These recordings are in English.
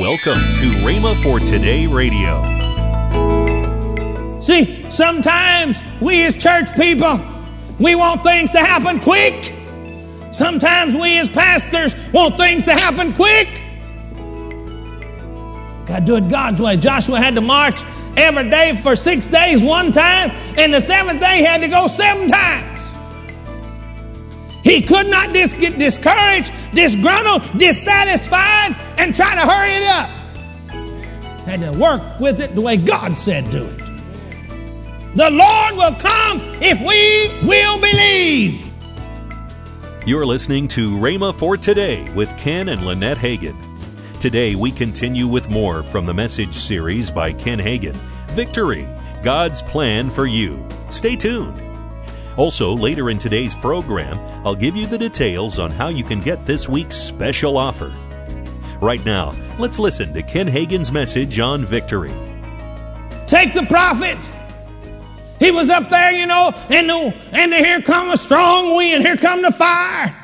Welcome to Rhema for Today Radio. See, sometimes we as church people, we want things to happen quick. Sometimes we as pastors want things to happen quick. Got to do it God's way. Joshua had to march every day for six days one time, and the seventh day had to go seven times. He could not dis- get discouraged, disgruntled, dissatisfied, and try to hurry it up. Had to work with it the way God said do it. The Lord will come if we will believe. You're listening to Rhema for Today with Ken and Lynette Hagin. Today we continue with more from the message series by Ken Hagin Victory God's Plan for You. Stay tuned. Also, later in today's program, I'll give you the details on how you can get this week's special offer. Right now, let's listen to Ken Hagin's message on victory. Take the prophet. He was up there, you know, and the, and the, here come a strong wind, here come the fire.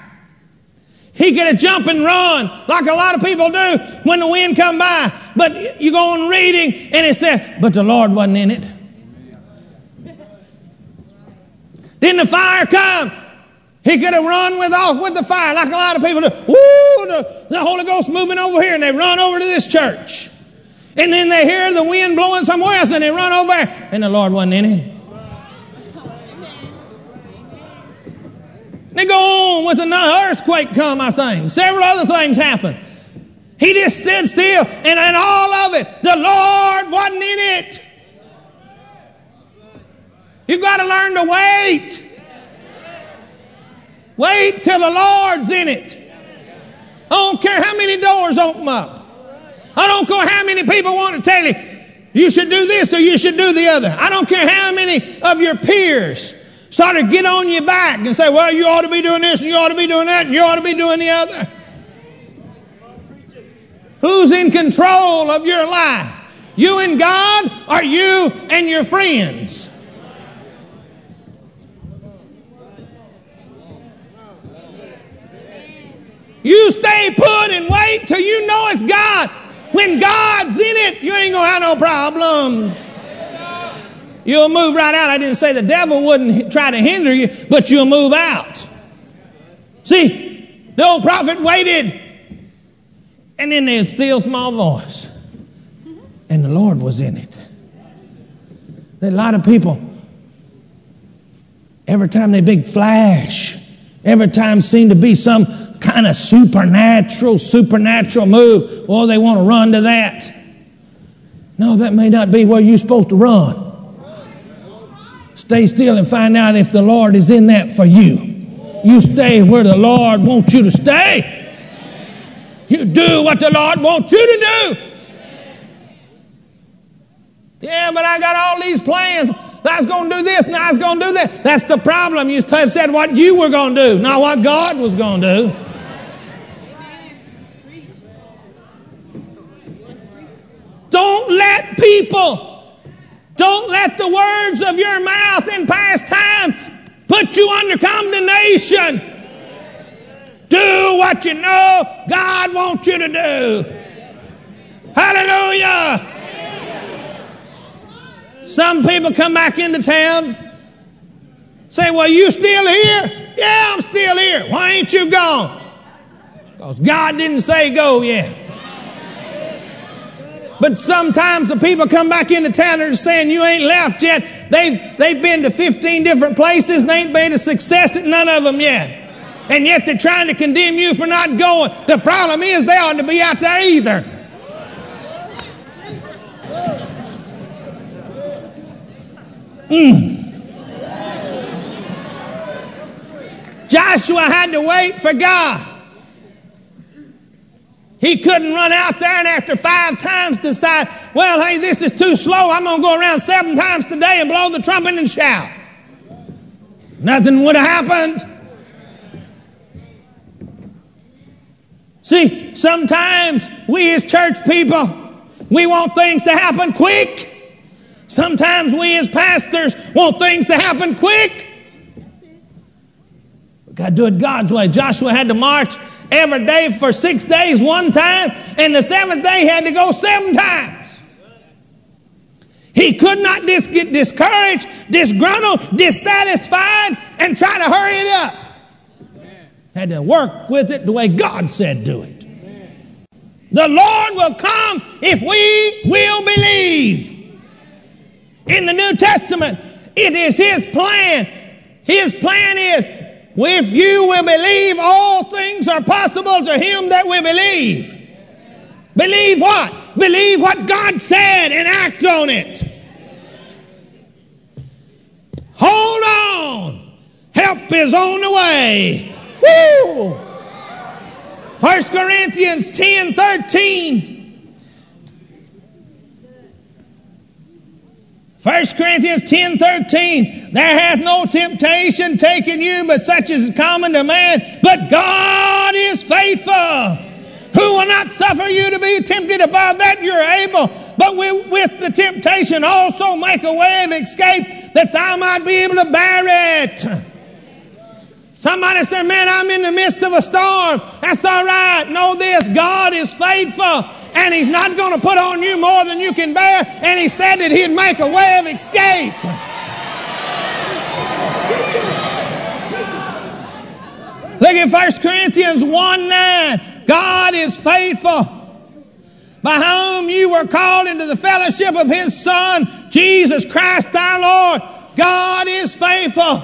He could have jump and run like a lot of people do when the wind come by. But you go on reading and it said, but the Lord wasn't in it. Then the fire come. He could have run with off with the fire like a lot of people do. The, the Holy Ghost moving over here, and they run over to this church. And then they hear the wind blowing somewhere else, and they run over, and the Lord wasn't in it. They go on with another earthquake come, I think. Several other things happen. He just stood still, and in all of it, the Lord wasn't in it. You've got to learn to wait. Wait till the Lord's in it. I don't care how many doors open up. I don't care how many people want to tell you, you should do this or you should do the other. I don't care how many of your peers start to get on your back and say, well, you ought to be doing this and you ought to be doing that and you ought to be doing the other. Who's in control of your life? You and God or you and your friends? You stay put till you know it's God. When God's in it, you ain't gonna have no problems. You'll move right out. I didn't say the devil wouldn't try to hinder you, but you'll move out. See, the old prophet waited, and then there's still small voice, and the Lord was in it. There a lot of people. Every time they big flash, every time seem to be some kind of supernatural, supernatural move. Well, they want to run to that. No, that may not be where you're supposed to run. Stay still and find out if the Lord is in that for you. You stay where the Lord wants you to stay. You do what the Lord wants you to do. Yeah, but I got all these plans. Was going to do this and I was going to do that. That's the problem. You said what you were going to do, not what God was going to do. Don't let people, don't let the words of your mouth in past time put you under condemnation. Do what you know God wants you to do. Hallelujah. Some people come back into town, say, Well, you still here? Yeah, I'm still here. Why ain't you gone? Because God didn't say go yet. But sometimes the people come back into town and are saying you ain't left yet. They've, they've been to 15 different places and they ain't made a success at none of them yet. And yet they're trying to condemn you for not going. The problem is they ought to be out there either. Mm. Joshua had to wait for God. He couldn't run out there and after five times decide, well, hey, this is too slow. I'm going to go around seven times today and blow the trumpet and shout. Nothing would have happened. See, sometimes we as church people, we want things to happen quick. Sometimes we as pastors want things to happen quick. We got to do it God's way. Joshua had to march every day for six days one time, and the seventh day had to go seven times. He could not dis- get discouraged, disgruntled, dissatisfied, and try to hurry it up. Had to work with it the way God said do it. The Lord will come if we will believe. In the New Testament, it is His plan. His plan is if you will believe, all are possible to him that will believe. Believe what? Believe what God said and act on it. Hold on. Help is on the way. Woo! 1 Corinthians 10 13. 1 Corinthians 10 13. There hath no temptation taken you, but such as is common to man. But God is faithful, who will not suffer you to be tempted above that you're able, but with, with the temptation also make a way of escape that thou might be able to bear it. Somebody said, Man, I'm in the midst of a storm. That's all right. Know this God is faithful and He's not going to put on you more than you can bear. And He said that He'd make a way of escape. Look at 1 Corinthians 1 9. God is faithful, by whom you were called into the fellowship of His Son, Jesus Christ our Lord. God is faithful.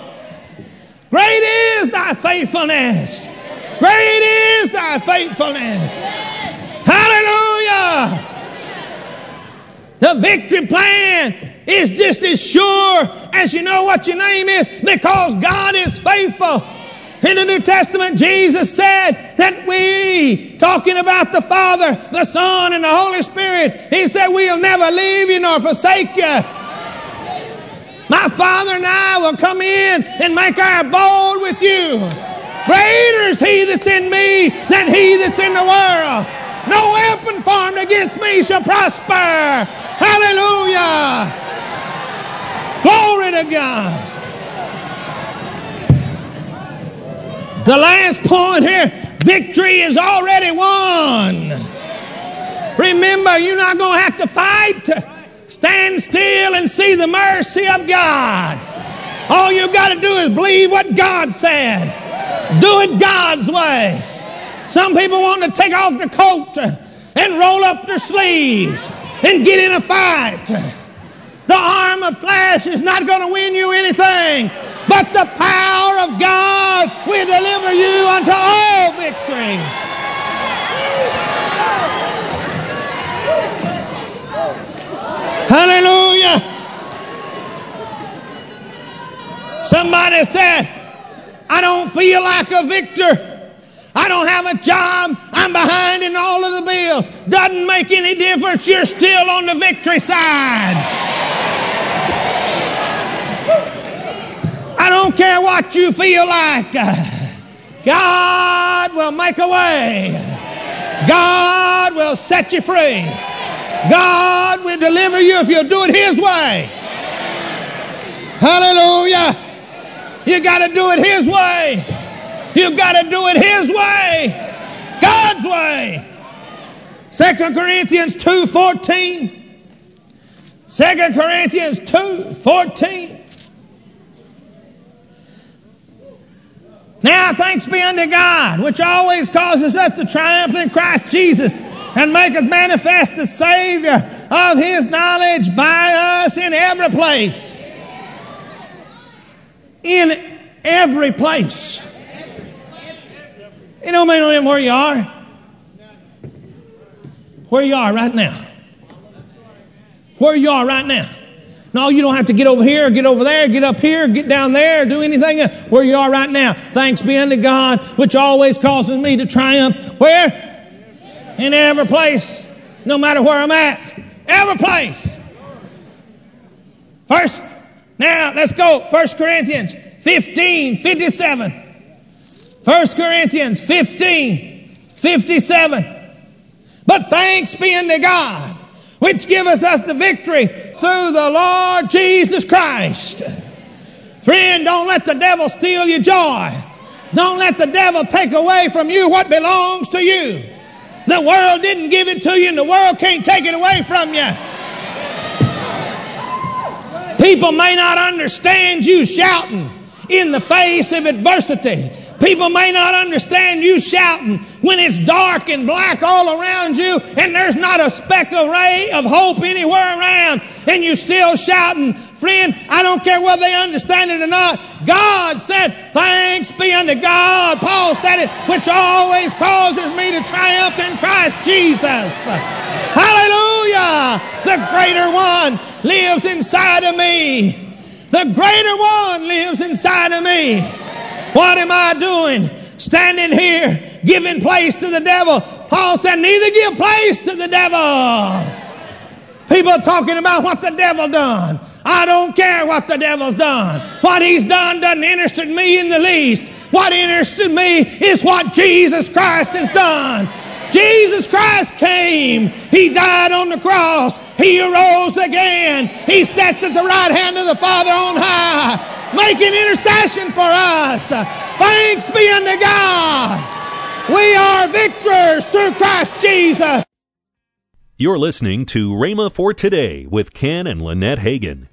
Great is thy faithfulness. Great is thy faithfulness. Hallelujah. The victory plan is just as sure as you know what your name is because God is faithful. In the New Testament, Jesus said that we, talking about the Father, the Son, and the Holy Spirit, He said, We'll never leave you nor forsake you. My Father and I will come in and make our abode with you. Greater is He that's in me than He that's in the world. No weapon formed against me shall prosper. Hallelujah. Glory to God. The last point here victory is already won. Remember, you're not going to have to fight. Stand still and see the mercy of God. All you've got to do is believe what God said. Do it God's way. Some people want to take off the coat and roll up their sleeves and get in a fight. The arm of flesh is not going to win you anything, but the power of God will deliver you unto all victory. Hallelujah. Somebody said, I don't feel like a victor. I don't have a job. I'm behind in all of the bills. Doesn't make any difference. You're still on the victory side. Don't care what you feel like. God will make a way. God will set you free. God will deliver you if you do it His way. Hallelujah. You got to do it His way. You got to do it His way, God's way. Second Corinthians 2 14. 2 Corinthians 2 14. Now thanks be unto God, which always causes us to triumph in Christ Jesus and maketh manifest the Savior of His knowledge by us in every place. In every place. It don't matter where you are. Where you are right now. Where you are right now. No, you don't have to get over here, get over there, get up here, get down there, do anything. Uh, where you are right now. Thanks be unto God, which always causes me to triumph. Where? In every place. No matter where I'm at. Every place. First, now let's go. First Corinthians 15, 57. 1 Corinthians 15, 57. But thanks be unto God, which giveth us the victory through the Lord Jesus Christ. Friend, don't let the devil steal your joy. Don't let the devil take away from you what belongs to you. The world didn't give it to you, and the world can't take it away from you. People may not understand you shouting in the face of adversity. People may not understand you shouting when it's dark and black all around you and there's not a speck of ray of hope anywhere around and you're still shouting. Friend, I don't care whether they understand it or not. God said, Thanks be unto God. Paul said it, which always causes me to triumph in Christ Jesus. Hallelujah! The greater one lives inside of me. The greater one lives inside of me. What am I doing? Standing here giving place to the devil. Paul said, neither give place to the devil. People are talking about what the devil done. I don't care what the devil's done. What he's done doesn't interest me in the least. What interested me is what Jesus Christ has done. Jesus Christ came. He died on the cross. He arose again. He sits at the right hand of the Father on high, making intercession for us. Thanks be unto God. We are victors through Christ Jesus. You're listening to Rhema for Today with Ken and Lynette Hagin.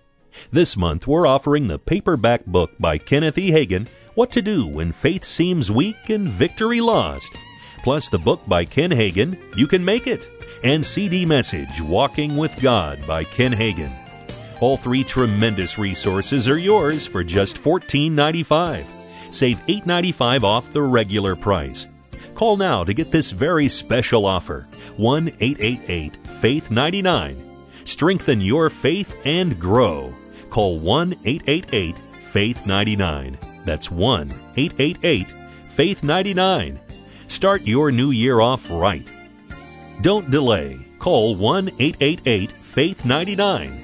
This month, we're offering the paperback book by Kenneth E. Hagin, What to Do When Faith Seems Weak and Victory Lost plus the book by Ken Hagin, You Can Make It, and CD message, Walking with God by Ken Hagin. All three tremendous resources are yours for just $14.95. Save $8.95 off the regular price. Call now to get this very special offer 1 888 Faith 99. Strengthen your faith and grow. Call 1 888 Faith 99. That's 1 888 Faith 99 Start your new year off right. Don't delay. Call 1 888 Faith 99.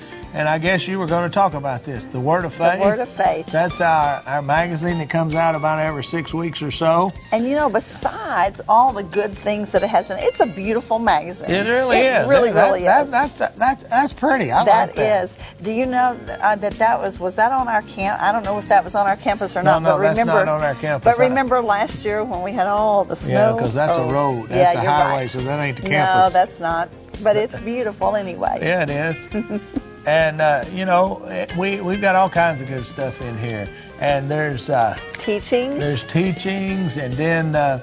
and I guess you were going to talk about this the Word of Faith. The Word of Faith. That's our, our magazine that comes out about every six weeks or so. And you know, besides all the good things that it has in it, it's a beautiful magazine. It really it is. really, that, really that, is. That, that's, that's, that's pretty. I That like that is. Do you know that, uh, that that was was that on our camp? I don't know if that was on our campus or not. no, but that's remember, not on our campus. But remember last year when we had all the snow? Yeah, because that's Oh, a road. That's yeah, a highway, right. so that ain't the campus. No, that's not. But it's beautiful anyway. Yeah, it is. and uh, you know, we we've got all kinds of good stuff in here. And there's uh, Teachings. there's teachings, and then uh,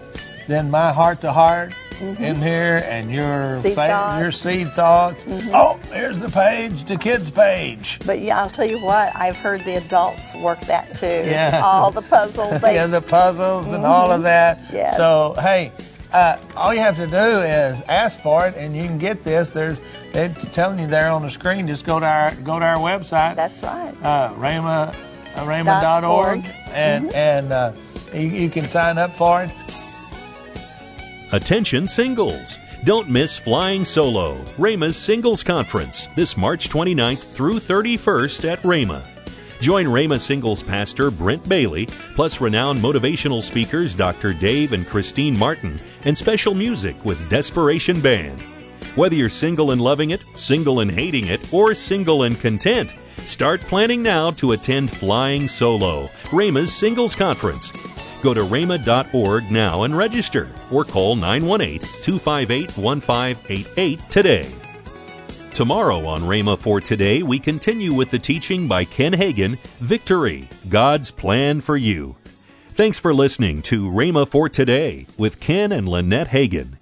then my heart to heart in here, and your Mm-hmm. Seed thoughts. Mm-hmm. your seed thoughts. Oh, here's the page, the kids page. but yeah, I'll tell you what. I've heard the adults work that too. Yeah. All the puzzles. They, yeah, the puzzles and all of that. Yes. So hey, uh, all you have to do is ask for it, and you can get this. There's they're telling you there on the screen. Just go to our go to our website. That's right. uh, Rhema, uh, Dot Rhema.org, org. and and uh, you, you can sign up for it. Attention singles! Don't miss Flying Solo, Rhema's Singles Conference, this March 29th through 31st at Rhema. Join Rhema Singles Pastor Brent Bailey, plus renowned motivational speakers Dr. Dave and Christine Martin, and special music with Desperation Band. Whether you're single and loving it, single and hating it, or single and content, start planning now to attend Flying Solo, Rhema's Singles Conference. Go to rhema.org now and register, or call 918 258 1588 today. Tomorrow on Rhema for Today, we continue with the teaching by Ken Hagin Victory God's Plan for You. Thanks for listening to Rhema for Today with Ken and Lynette Hagin.